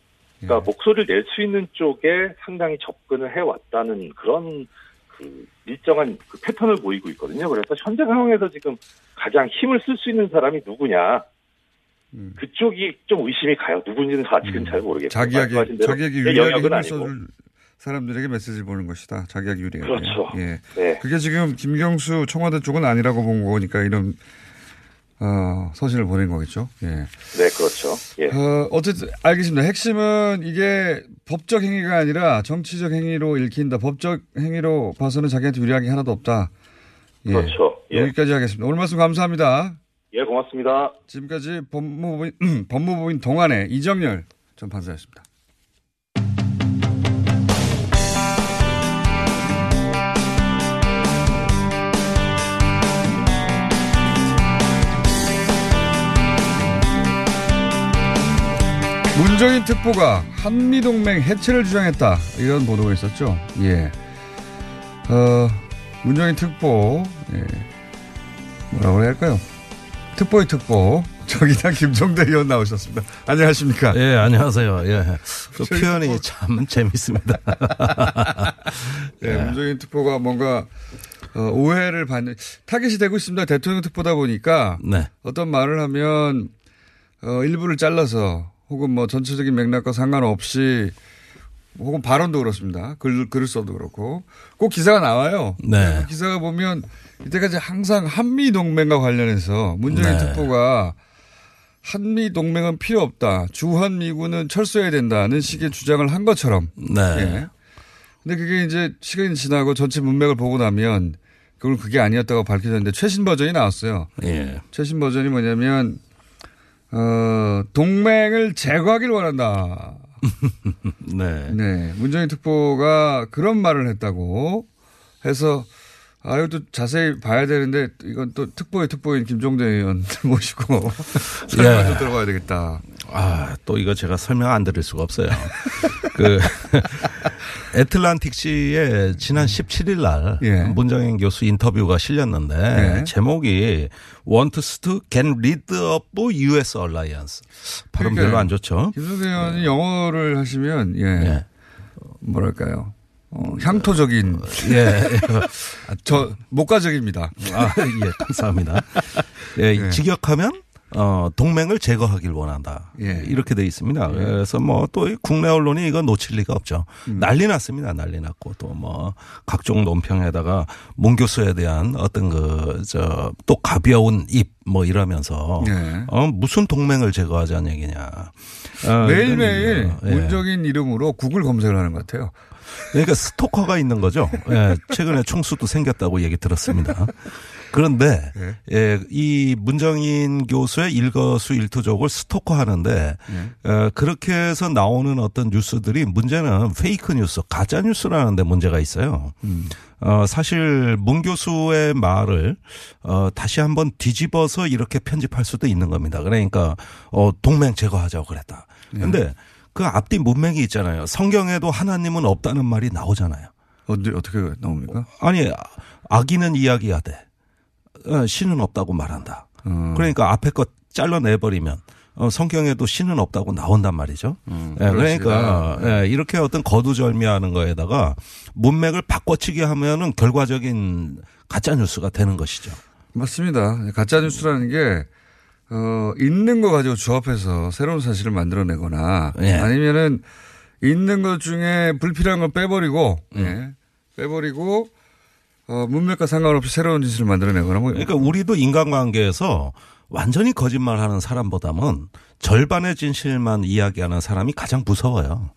예. 그러니까 목소리를 낼 수 있는 쪽에 상당히 접근을 해왔다는 그런 그 일정한 그 패턴을 보이고 있거든요. 그래서 현재 상황에서 지금 가장 힘을 쓸 수 있는 사람이 누구냐? 음. 그쪽이 좀 의심이 가요. 누군지는 아직은 잘 모르겠어요. 자기에게 자기에게 아니고. 써줄 사람들에게 메시지를 보는 것이다. 자기에게 유리하게. 그렇죠. 예. 네. 그게 지금 김경수 청와대 쪽은 아니라고 본 거니까 이런 어, 서신을 보낸 거겠죠. 예. 네, 그렇죠. 예. 어, 어쨌든 알겠습니다. 핵심은 이게 법적 행위가 아니라 정치적 행위로 읽힌다. 법적 행위로 봐서는 자기한테 유리한 게 하나도 없다. 예. 그렇죠. 예. 여기까지 하겠습니다. 오늘 말씀 감사합니다. 예, 고맙습니다. 지금까지 법무부인, [clears throat] 법무부인 동안의 이정열 전 판사였습니다. 문정인 특보가 한미동맹 해체를 주장했다. 이런 보도가 있었죠. 예. 어, 문정인 특보, 예. 뭐라고 해야 할까요? 특보의 특보. [laughs] 저기당 김종대 의원 나오셨습니다. 안녕하십니까? 예, 안녕하세요. 예. 그 표현이 참 재밌습니다. [laughs] 예, 문정인 특보가 뭔가 어, 오해를 받는 타겟이 되고 있습니다. 대통령 특보다 보니까 네. 어떤 말을 하면 어, 일부를 잘라서 혹은 뭐 전체적인 맥락과 상관없이 혹은 발언도 그렇습니다. 글, 글을 써도 그렇고 꼭 기사가 나와요. 네. 그 기사가 보면 이때까지 항상 한미 동맹과 관련해서 문재인 네. 특보가 한미 동맹은 필요 없다. 주한 미군은 철수해야 된다는 식의 주장을 한 것처럼. 네. 예. 근데 그게 이제 시간이 지나고 전체 문맥을 보고 나면 그걸 그게 아니었다고 밝혀졌는데 최신 버전이 나왔어요. 예. 최신 버전이 뭐냐면 어, 동맹을 제거하길 원한다. [laughs] 네. 네. 문정인 특보가 그런 말을 했다고 해서 아, 이것도 자세히 봐야 되는데 이건 또 특보의 특보인 김종대 의원 [laughs] 모시고 설명 좀 들어가야 되겠다. 아, 또 이거 제가 설명 안 드릴 수가 없어요. 그, [laughs] 애틀란틱시에 지난 17일 날 예. 문정인 교수 인터뷰가 실렸는데 예. 제목이 wants to get rid of US alliance. 발음 그러니까요. 별로 안 좋죠. 김종대 의원이 영어를 하시면 예. 뭐랄까요? 어, 향토적인 예. [laughs] 저 목가적입니다. 아, 예, 감사합니다. 예, 예. 직역하면 어, 동맹을 제거하길 원한다. 예. 이렇게 돼 있습니다. 그래서 뭐 또 국내 언론이 이거 놓칠 리가 없죠. 음. 난리 났습니다. 난리 났고 또 뭐 각종 논평에다가 문 교수에 대한 어떤 그 저 또 가벼운 입 뭐 이러면서 예. 어 무슨 동맹을 제거하자는 얘기냐. 어, 매일매일 예. 문적인 이름으로 구글 검색을 하는 것 같아요. 그러니까 스토커가 있는 거죠. 예, 최근에 총수도 생겼다고 얘기 들었습니다. 그런데 예, 이 문정인 교수의 일거수일투족을 스토커 하는데 어, 그렇게 해서 나오는 어떤 뉴스들이 문제는 페이크 뉴스, 가짜 뉴스라는 데 문제가 있어요. 어, 사실 문 교수의 말을 어, 다시 한번 뒤집어서 이렇게 편집할 수도 있는 겁니다. 그러니까 어, 동맹 제거하자고 그랬다. 근데 그 앞뒤 문맥이 있잖아요. 성경에도 하나님은 없다는 말이 나오잖아요. 어디 어떻게 나옵니까? 아니 아기는 이야기하되 어, 신은 없다고 말한다. 음. 그러니까 앞에 것 잘라내버리면 어, 성경에도 신은 없다고 나온단 말이죠. 예, 그러니까 그렇습니다. 예, 이렇게 어떤 거두절미하는 거에다가 문맥을 바꿔치기 하면은 결과적인 가짜 뉴스가 되는 것이죠. 맞습니다. 가짜 뉴스라는 게 어, 있는 거 가지고 조합해서 새로운 사실을 만들어내거나 예. 아니면은 있는 것 중에 불필요한 걸 빼버리고 음. 예. 빼버리고 어, 문맥과 상관없이 새로운 짓을 만들어내거나 뭐 그러니까 우리도 인간관계에서 완전히 거짓말하는 사람보다는 절반의 진실만 이야기하는 사람이 가장 무서워요.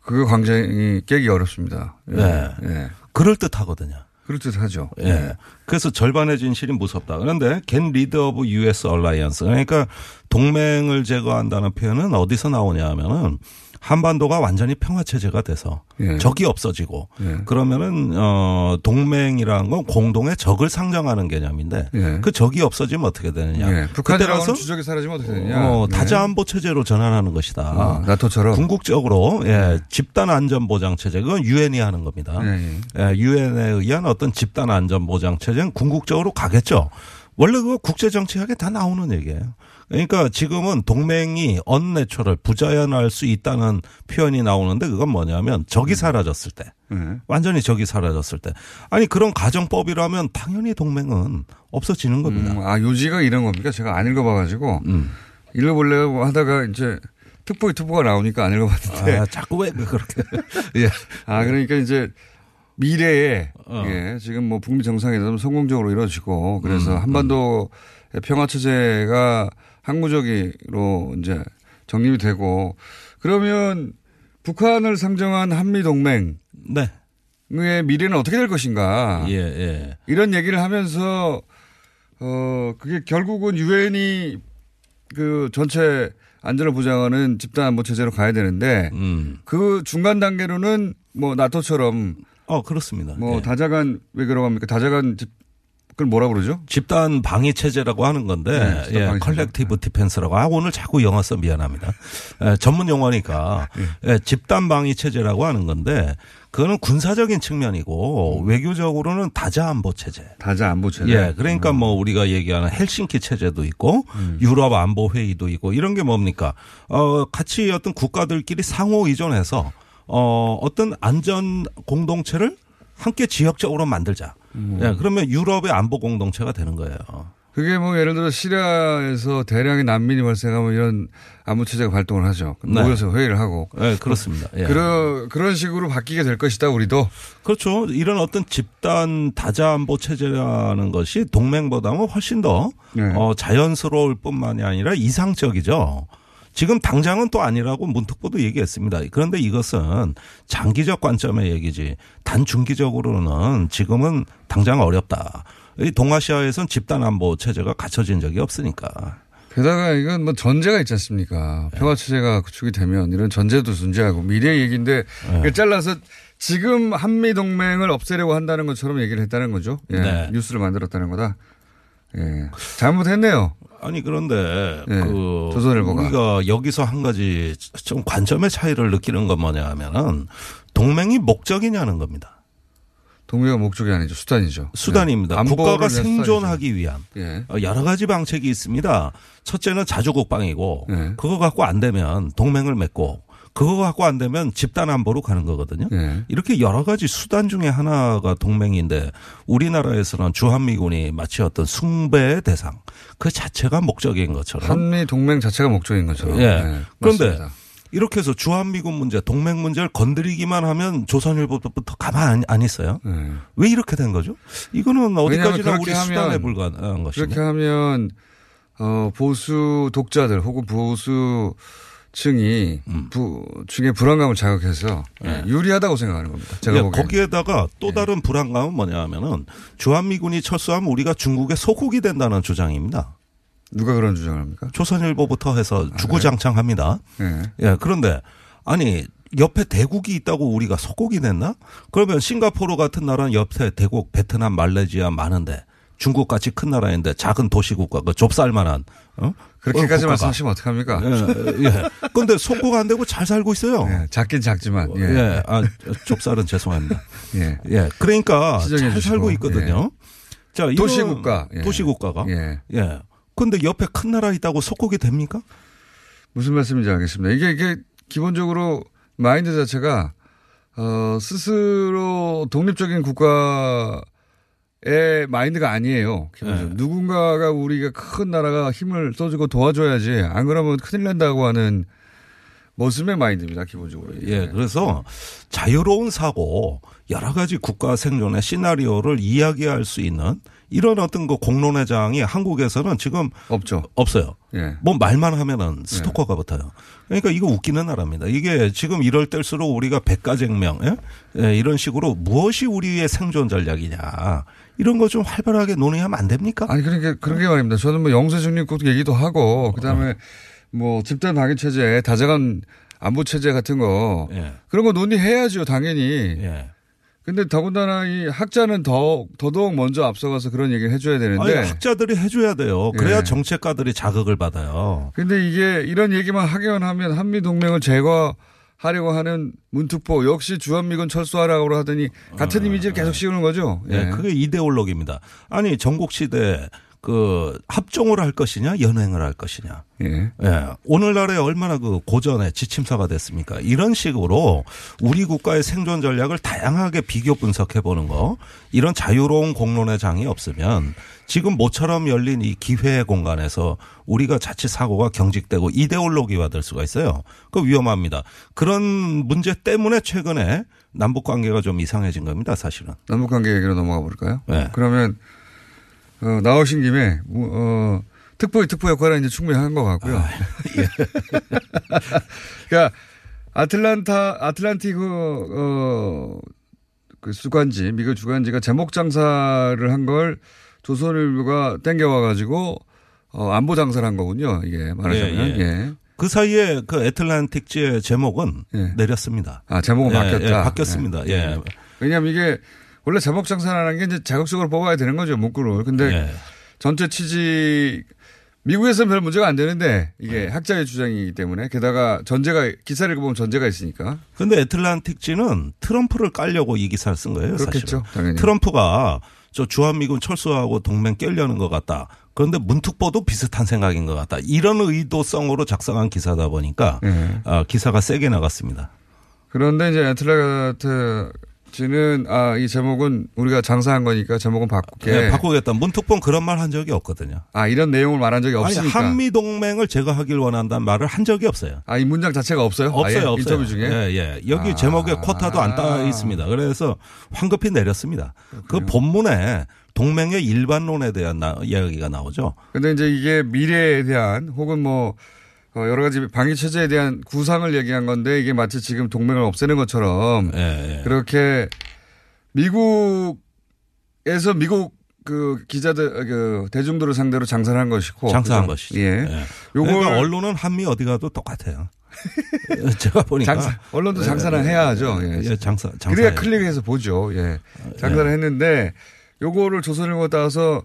그거 굉장히 깨기 어렵습니다. 예. 네. 예. 그럴 듯 하거든요. 그럴 듯 하죠. 예. 그래서 절반의 진실이 무섭다. 그런데 get rid of US alliance. 그러니까 동맹을 제거한다는 표현은 어디서 나오냐 하면은 한반도가 완전히 평화 체제가 돼서 예. 적이 없어지고 예. 그러면은 어 동맹이라는 건 공동의 적을 상정하는 개념인데 예. 그 적이 없어지면 어떻게 되느냐? 예. 그때 가서 주적이 사라지면 어떻게 되냐. 어, 예. 다자 안보 체제로 전환하는 것이다. 아, 나토처럼. 궁극적으로 예, 집단 안전 보장 체제 그건 유엔이 하는 겁니다. 예, 예, 유엔에 의한 어떤 집단 안전 보장 체제는 궁극적으로 가겠죠. 원래 그거 국제 정치학에 다 나오는 얘기예요. 그러니까 지금은 동맹이 언내초를 부자연할 수 있다는 표현이 나오는데 그건 뭐냐면 적이 사라졌을 때. 예. 완전히 적이 사라졌을 때. 아니 그런 가정법이라면 당연히 동맹은 없어지는 겁니다. 음, 아, 요지가 이런 겁니까? 제가 안 읽어봐가지고. 음. 읽어보려고 하다가 이제 특보의 특보가 나오니까 안 읽어봤는데. 아, 자꾸 왜 그렇게. [laughs] 예. 아, 그러니까 이제 미래에 어. 예, 지금 뭐 북미 정상회담 성공적으로 이루어지고 그래서 음, 한반도에 평화 체제가 항구적으로 이제 정립이 되고 그러면 북한을 상정한 한미 동맹 네. 의 미래는 어떻게 될 것인가? 예, 예. 이런 얘기를 하면서 어 그게 결국은 유엔이 그 전체 안전을 보장하는 집단 안보 체제로 가야 되는데 음. 그 중간 단계로는 뭐 나토처럼 어 그렇습니다. 뭐 예. 다자간 왜 그러고 합니까? 다자간 집 그걸 뭐라 그러죠? 집단 방위 체제라고 하는 건데 네, 예. collective defense라고 아 오늘 자꾸 영어 써 미안합니다. 예, 전문 용어니까 예, 집단 방위 체제라고 하는 건데 그거는 군사적인 측면이고 외교적으로는 다자 안보 체제. 다자 안보 체제. 예, 그러니까 뭐 우리가 얘기하는 헬싱키 체제도 있고 유럽 안보 회의도 있고 이런 게 뭡니까? 어 같이 어떤 국가들끼리 상호 의존해서 어 어떤 안전 공동체를 함께 지역적으로 만들자. 예, 그러면 유럽의 안보 공동체가 되는 거예요. 그게 뭐 예를 들어 시리아에서 대량의 난민이 발생하면 이런 안보 체제가 발동을 하죠. 네. 모여서 회의를 하고. 예, 그렇습니다. 예. 그런 그런 식으로 바뀌게 될 것이다. 우리도. 그렇죠. 이런 어떤 집단 다자 안보 체제라는 것이 동맹보다는 훨씬 더 네. 어, 자연스러울 뿐만이 아니라 이상적이죠. 지금 당장은 또 아니라고 문특보도 얘기했습니다. 그런데 이것은 장기적 관점의 얘기지 단중기적으로는 지금은 당장 어렵다. 이 동아시아에선 집단 안보 체제가 갖춰진 적이 없으니까. 게다가 이건 뭐 전제가 있지 않습니까? 평화 체제가 구축이 되면 이런 전제도 존재하고 미래 얘기인데 이걸 잘라서 지금 한미 동맹을 없애려고 한다는 것처럼 얘기를 했다는 거죠. 예. 네. 뉴스를 만들었다는 거다. 예. 잘못했네요. 아니 그런데 예. 그 조선일보가. 우리가 여기서 한 가지 좀 관점의 차이를 느끼는 건 뭐냐 하면은 동맹이 목적이냐는 겁니다. 동맹가 목적이 아니죠. 수단이죠. 수단입니다. 예. 안보를 국가가 위한 생존하기 위한 예. 어, 여러 가지 방책이 있습니다. 첫째는 자주국방이고 예. 그거 갖고 안 되면 동맹을 맺고 그거 갖고 안 되면 집단 안보로 가는 거거든요. 예. 이렇게 여러 가지 수단 중에 하나가 동맹인데 우리나라에서는 주한미군이 마치 어떤 숭배의 대상 그 자체가 목적인 것처럼 한미 동맹 자체가 목적인 것처럼. 예. 예. 그런데 맞습니다. 이렇게 해서 주한미군 문제, 동맹 문제를 건드리기만 하면 조선일보부터 가만 안, 안 있어요. 예. 왜 이렇게 된 거죠? 이거는 어디까지나 우리 그렇게 수단에 하면 불과한 것이죠. 그렇게 하면 어 보수 독자들 혹은 보수 층이 음. 부, 층의 불안감을 자극해서 예, 유리하다고 생각하는 겁니다. 제가 예. 거기에다가 또 다른 불안감은 뭐냐 하면은 주한미군이 철수하면 우리가 중국의 소국이 된다는 주장입니다. 누가 그런 주장을 합니까? 조선일보부터 해서 주구장창합니다. 예. 예, 그런데 아니 옆에 대국이 있다고 우리가 소국이 됐나? 그러면 싱가포르 같은 나라는 옆에 대국, 베트남, 말레이시아 많은데 중국 같이 큰 나라인데 작은 도시국가 그 좁쌀만한 어? 그렇게까지 국가가. 말씀하시면 어떡합니까? 예, 예. 근데 속국 안 되고 잘 살고 있어요. 예, 작긴 작지만. 예. 예. 아, 좁쌀은 죄송합니다. 예. 예. 그러니까 잘 주시고. 살고 있거든요. 자, 이런 도시국가. 예. 도시국가가. 예. 예. 근데 옆에 큰 나라 있다고 속국이 됩니까? 무슨 말씀인지 알겠습니다. 이게, 이게 기본적으로 마인드 자체가, 어, 스스로 독립적인 국가 의 마인드가 아니에요. 기본적으로. 누군가가 우리가 큰 나라가 힘을 써주고 도와줘야지. 안 그러면 큰일 난다고 하는 모습의 마인드입니다. 기본적으로. 예. 그래서 자유로운 사고, 여러 가지 국가 생존의 시나리오를 이야기할 수 있는 이런 어떤 그 공론회장이 한국에서는 지금 없죠. 없어요. 예. 뭐 말만 하면은 스토커가 붙어요. 그러니까 이거 웃기는 나라입니다. 이게 지금 이럴 때일수록 우리가 백가쟁명 예? 예, 이런 식으로 무엇이 우리의 생존 전략이냐 이런 거 좀 활발하게 논의하면 안 됩니까? 아니 그러니까 그런 게 말입니다. 저는 뭐 영세 중립국 얘기도 하고 그다음에 뭐 집단 방위 체제, 다자간 안보 체제 같은 거 예. 그런 거 논의해야죠, 당연히. 예. 근데 더군다나 이 학자는 더 더더욱 먼저 앞서가서 그런 얘기를 해줘야 되는데. 아니, 학자들이 해줘야 돼요. 그래야 예. 정책가들이 자극을 받아요. 근데 이게 이런 얘기만 하기만 하면 한미 동맹을 제거하려고 하는 문특보 역시 주한미군 철수하라고 하더니 같은 이미지를 계속 씌우는 거죠. 예, 그게 이데올로기입니다. 아니 전국 시대 그 합종을 할 것이냐 연행을 할 것이냐. 예. 예. 오늘날에 얼마나 그 고전의 지침서가 됐습니까? 이런 식으로 우리 국가의 생존 전략을 다양하게 비교 분석해 보는 거 이런 자유로운 공론의 장이 없으면 지금 모처럼 열린 이 기회의 공간에서 우리가 자칫 사고가 경직되고 이데올로기화 될 수가 있어요. 그 위험합니다. 그런 문제 때문에 최근에 남북 관계가 좀 이상해진 겁니다, 사실은. 남북 관계 얘기로 넘어가 볼까요? 네. 그러면 어, 나오신 김에 어, 특보의 특보 역할은 이제 충분히 한 것 같고요. 아, 예. [laughs] 그러니까 아틀란타 아틀란티그 어, 그 주간지 미국 주간지가 제목 장사를 한 걸 조선일보가 땡겨와 가지고 어, 안보 장사를 한 거군요. 이게 말하자면 예, 예. 예. 그 사이에 그 애틀란틱지의 제목은 내렸습니다. 아 제목은 예, 바뀌었다. 예, 바뀌었습니다. 예. 예. 왜냐하면 이게 원래 제목 장사라는 게 이제 자극적으로 뽑아야 되는 거죠 문구를. 근데 예. 전체 취지 미국에서는 별 문제가 안 되는데 이게 네. 학자의 주장이기 때문에 게다가 전제가 기사를 읽어보면 전제가 있으니까 근데 애틀란틱지는 트럼프를 깔려고 이 기사를 쓴 거예요. 그렇겠죠, 사실은. 당연히. 트럼프가 저 주한미군 철수하고 동맹 깨려는 것 같다. 그런데 문특보도 비슷한 생각인 것 같다. 이런 의도성으로 작성한 기사다 보니까 예. 아, 기사가 세게 나갔습니다. 그런데 이제 애틀란트 지는 아 이 제목은 우리가 장사한 거니까 제목은 바꾸게. 예, 바꾸겠다. 문특보는 그런 말 한 적이 없거든요. 아 이런 내용을 말한 적이 아니, 없으니까. 한미 동맹을 제거하길 원한다는 말을 한 적이 없어요. 아 이 문장 자체가 없어요? 없어요, 아 예? 없어요. 인터뷰 중에. 예, 예. 여기 아. 제목에 쿼타도 안 따 있습니다. 그래서 황급히 내렸습니다. 그 본문에 동맹의 일반론에 대한 나, 이야기가 나오죠. 근데 이제 이게 미래에 대한 혹은 뭐 어, 여러 가지 방위 체제에 대한 구상을 얘기한 건데 이게 마치 지금 동맹을 없애는 것처럼 예, 그렇게 미국에서 미국 그 기자들 그 대중들을 상대로 장사를 한 것이고 장사한 그죠? 것이죠. 예. 예. 요걸 그러니까 언론은 한미 어디 가도 똑같아요. [laughs] 제가 보니까 장사, 언론도 장사는 해야 하죠. 예. 예, 장사, 장사. 그래야 클릭해서 보죠. 예. 장사를 예. 했는데 요거를 조선일보 따서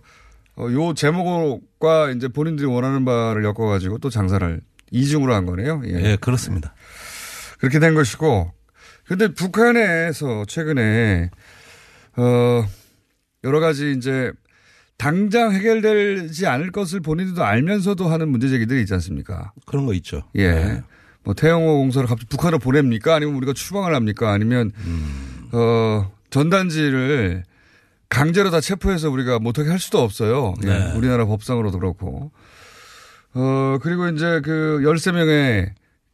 어, 요 제목과 이제 본인들이 원하는 바를 엮어가지고 또 장사를 이중으로 한 거네요. 예. 예, 그렇습니다. 그렇게 된 것이고. 근데 북한에서 최근에, 어, 여러 가지 이제 당장 해결되지 않을 것을 본인들도 알면서도 하는 문제 제기들이 있지 않습니까? 그런 거 있죠. 예. 네. 뭐 태영호 공사를 갑자기 북한으로 보냅니까? 아니면 우리가 추방을 합니까? 아니면, 음. 어, 전단지를 강제로 다 체포해서 우리가 못하게 할 수도 없어요. 예. 네. 우리나라 법상으로도 그렇고. 어, 그리고 이제 그 13명의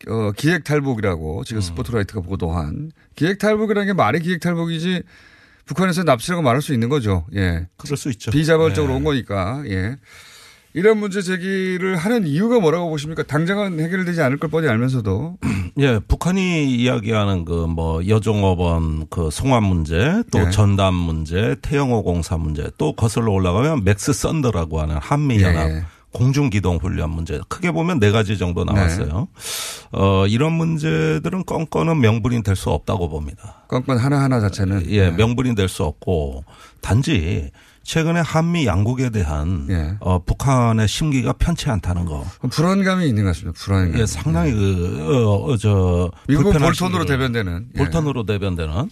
어, 기획 탈북이라고 음. 지금 스포트라이트가 보도한 기획 탈북이라는 게 말이 기획 탈북이지 북한에서 납치라고 말할 수 있는 거죠. 예. 그럴 수 있죠. 비자발적으로 예. 온 거니까. 예. 이런 문제 제기를 하는 이유가 뭐라고 보십니까? 당장은 해결되지 않을 걸 뻔히 알면서도. [clears throat] 예, 북한이 이야기하는 그 뭐 여종업원 그 송환 문제, 또 예. 전단 문제, 태영호 공사 문제, 또 거슬러 올라가면 맥스 썬더라고 하는 한미 연합 예. 공중 기동 훈련 문제 크게 보면 네 가지 정도 나왔어요. 어 이런 문제들은 건건은 명분이 될 수 없다고 봅니다. 건건 하나하나 자체는. 예, 명분이 될 수 없고 단지 최근에 한미 양국에 대한 예. 어, 북한의 심기가 편치 않다는 거. 불안감이 있는 것 같습니다. 불안감. 예, 상당히 그, 어, 어, 저. 불편한 볼턴으로 대변되는. 예. 볼턴으로 대변되는.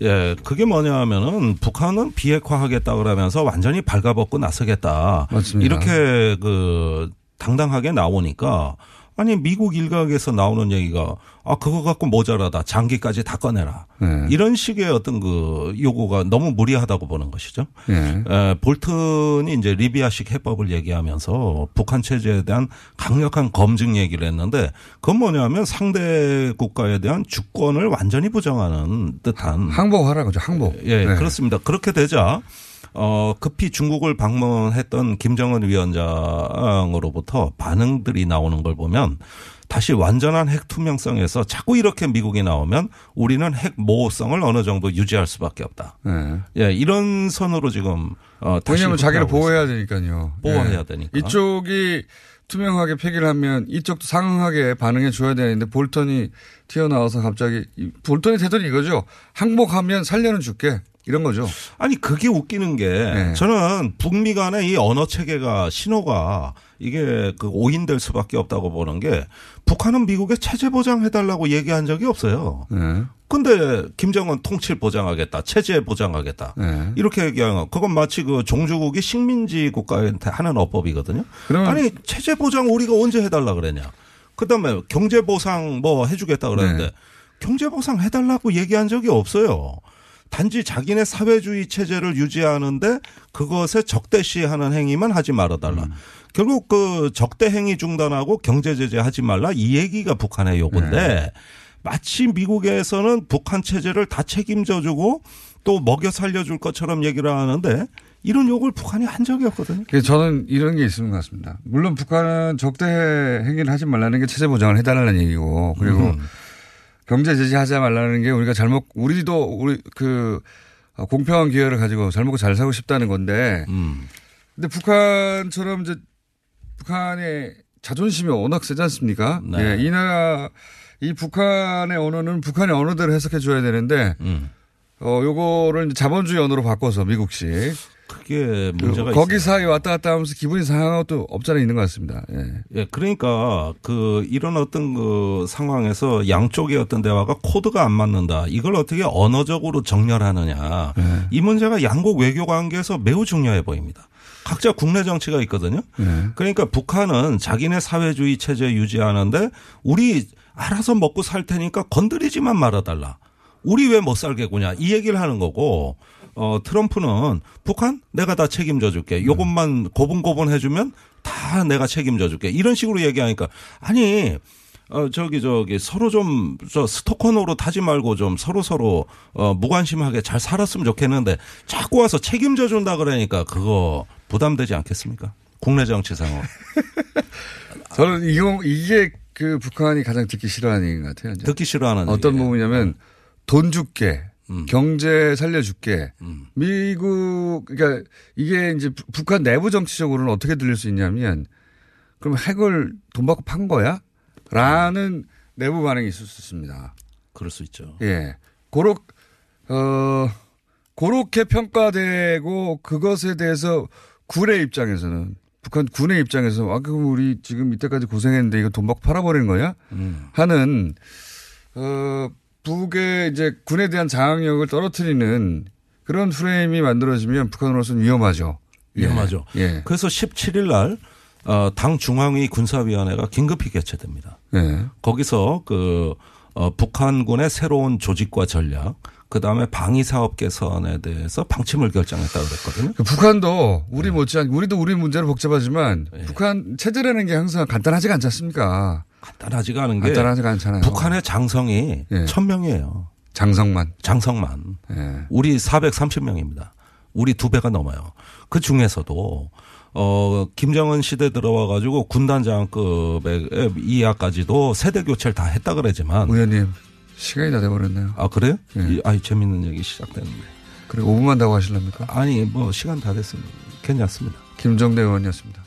예, 그게 뭐냐 하면은 북한은 비핵화하겠다 그러면서 완전히 발가벗고 나서겠다. 맞습니다. 이렇게 그 당당하게 나오니까 아니 미국 일각에서 나오는 얘기가 아 그거 갖고 모자라다 장기까지 다 꺼내라 네. 이런 식의 어떤 그 요구가 너무 무리하다고 보는 것이죠. 예. 에, 볼튼이 이제 리비아식 해법을 얘기하면서 북한 체제에 대한 강력한 검증 얘기를 했는데 그건 뭐냐면 상대 국가에 대한 주권을 완전히 부정하는 듯한 항복하라 그죠. 항복. 예, 네. 그렇습니다. 그렇게 되자 어 급히 중국을 방문했던 김정은 위원장으로부터 반응들이 나오는 걸 보면 다시 완전한 핵 투명성에서 자꾸 이렇게 미국이 나오면 우리는 핵 모호성을 어느 정도 유지할 수밖에 없다. 네. 예, 이런 선으로 지금 어 다시 왜냐하면 자기를 보호해야 되니까요. 보호해야 예. 되니까. 이쪽이 투명하게 폐기를 하면 이쪽도 상응하게 반응해 줘야 되는데 볼턴이 튀어나와서 갑자기 이- 볼턴이 되더니 이거죠. 항복하면 살려는 줄게 이런 거죠. 아니 그게 웃기는 게 네. 저는 북미 간의 이 언어 체계가 신호가 이게 그 오인될 수밖에 없다고 보는 게 북한은 미국에 체제 보장해 달라고 얘기한 적이 없어요. 네. 근데 김정은 통칠 보장하겠다, 체제 보장하겠다 네. 이렇게 얘기하는 거 그건 마치 그 종주국이 식민지 국가한테 하는 어법이거든요. 아니 체제 보장 우리가 언제 해달라 그랬냐? 그다음에 경제 보상 뭐 해주겠다 그랬는데 네. 경제 보상 해달라고 얘기한 적이 없어요. 단지 자기네 사회주의 체제를 유지하는데 그것에 적대시하는 행위만 하지 말아달라. 음. 결국 그 적대 행위 중단하고 경제 제재 하지 말라 이 얘기가 북한의 요구인데 네. 마치 미국에서는 북한 체제를 다 책임져 주고 또 먹여 살려줄 것처럼 얘기를 하는데 이런 욕을 북한이 한 적이 없거든요. 저는 이런 게 있는 것 같습니다. 물론 북한은 적대 행위를 하지 말라는 게 체제 보장을 해달라는 얘기고 그리고 음. 경제 제재하지 말라는 게 우리가 잘 먹, 우리도 우리 그 어, 공평한 기회를 가지고 잘 먹고 잘 살고 싶다는 건데 음. 근데 북한처럼 이제 북한의 자존심이 워낙 세지 않습니까? 네. 예, 이 나라 이 북한의 언어는 북한의 언어대로 해석해 줘야 되는데 음. 어 요거를 자본주의 언어로 바꿔서 미국식 그 게 문제가 거기 사이 왔다 갔다 하면서 기분이 상한 것도 없잖아 있는 것 같습니다. 예. 예, 그러니까 그 이런 어떤 그 상황에서 양쪽의 어떤 대화가 코드가 안 맞는다. 이걸 어떻게 언어적으로 정렬하느냐. 네. 이 문제가 양국 외교 관계에서 매우 중요해 보입니다. 각자 국내 정치가 있거든요. 네. 그러니까 북한은 자기네 사회주의 체제 유지하는데 우리 알아서 먹고 살 테니까 건드리지만 말아달라. 우리 왜 못 살게 구냐 이 얘기를 하는 거고 어 트럼프는 북한 내가 다 책임져 줄게. 요것만 고분고분 해주면 다 내가 책임져 줄게. 이런 식으로 얘기하니까 아니 어 저기 저기 서로 좀 저 스토커노로 타지 말고 좀 서로 서로 어 무관심하게 잘 살았으면 좋겠는데 자꾸 와서 책임져 준다 그러니까 그거 부담되지 않겠습니까? 국내 정치 상황. [laughs] 저는 이거 이게 그 북한이 가장 듣기 싫어하는 얘기인 것 같아요. 이제. 듣기 싫어하는 어떤 얘기예요. 부분이냐면 돈 줄게. 음. 경제 살려줄게. 미국, 그러니까 이게 이제 부- 북한 내부 정치적으로는 어떻게 들릴 수 있냐면 그럼 핵을 돈 받고 판 거야? 라는 내부 반응이 있을 수 있습니다. 그럴 수 있죠. 예. 고로, 어, 그렇게 평가되고 그것에 대해서 군의 입장에서는 북한 군의 입장에서 아, 그럼 우리 지금 이때까지 고생했는데 이거 돈 받고 팔아버리는 거야? 음. 하는, 어, 북의 이제 군에 대한 장악력을 떨어뜨리는 그런 프레임이 만들어지면 북한으로서는 위험하죠. 예. 위험하죠. 예. 그래서 17일 날, 어, 당 중앙위 군사위원회가 긴급히 개최됩니다. 예. 거기서 그, 어, 북한군의 새로운 조직과 전략, 그 다음에 방위 사업 개선에 대해서 방침을 결정했다고 그랬거든요. 그 북한도 네. 우리 못지않 우리도 우리 문제는 복잡하지만 북한 체제라는 게 항상 간단하지가 않지 않습니까? 간단하지가 않은 게 간단하지가 않잖아요. 북한의 장성이 예. 1000명이에요. 장성만. 장성만. 예. 우리 430명입니다. 우리 두 배가 넘어요. 그 중에서도 어 김정은 시대 들어와 가지고 군단장급의 이하까지도 세대 교체를 다 했다 그러지만 의원님 시간이 다 돼버렸네요. 아 그래요? 이- 아이 재밌는 얘기 시작됐는데. 그래 5분만 더 하실랍니까? 아니 뭐 시간 다 됐습니다. 괜찮습니다. 김정대 의원이었습니다.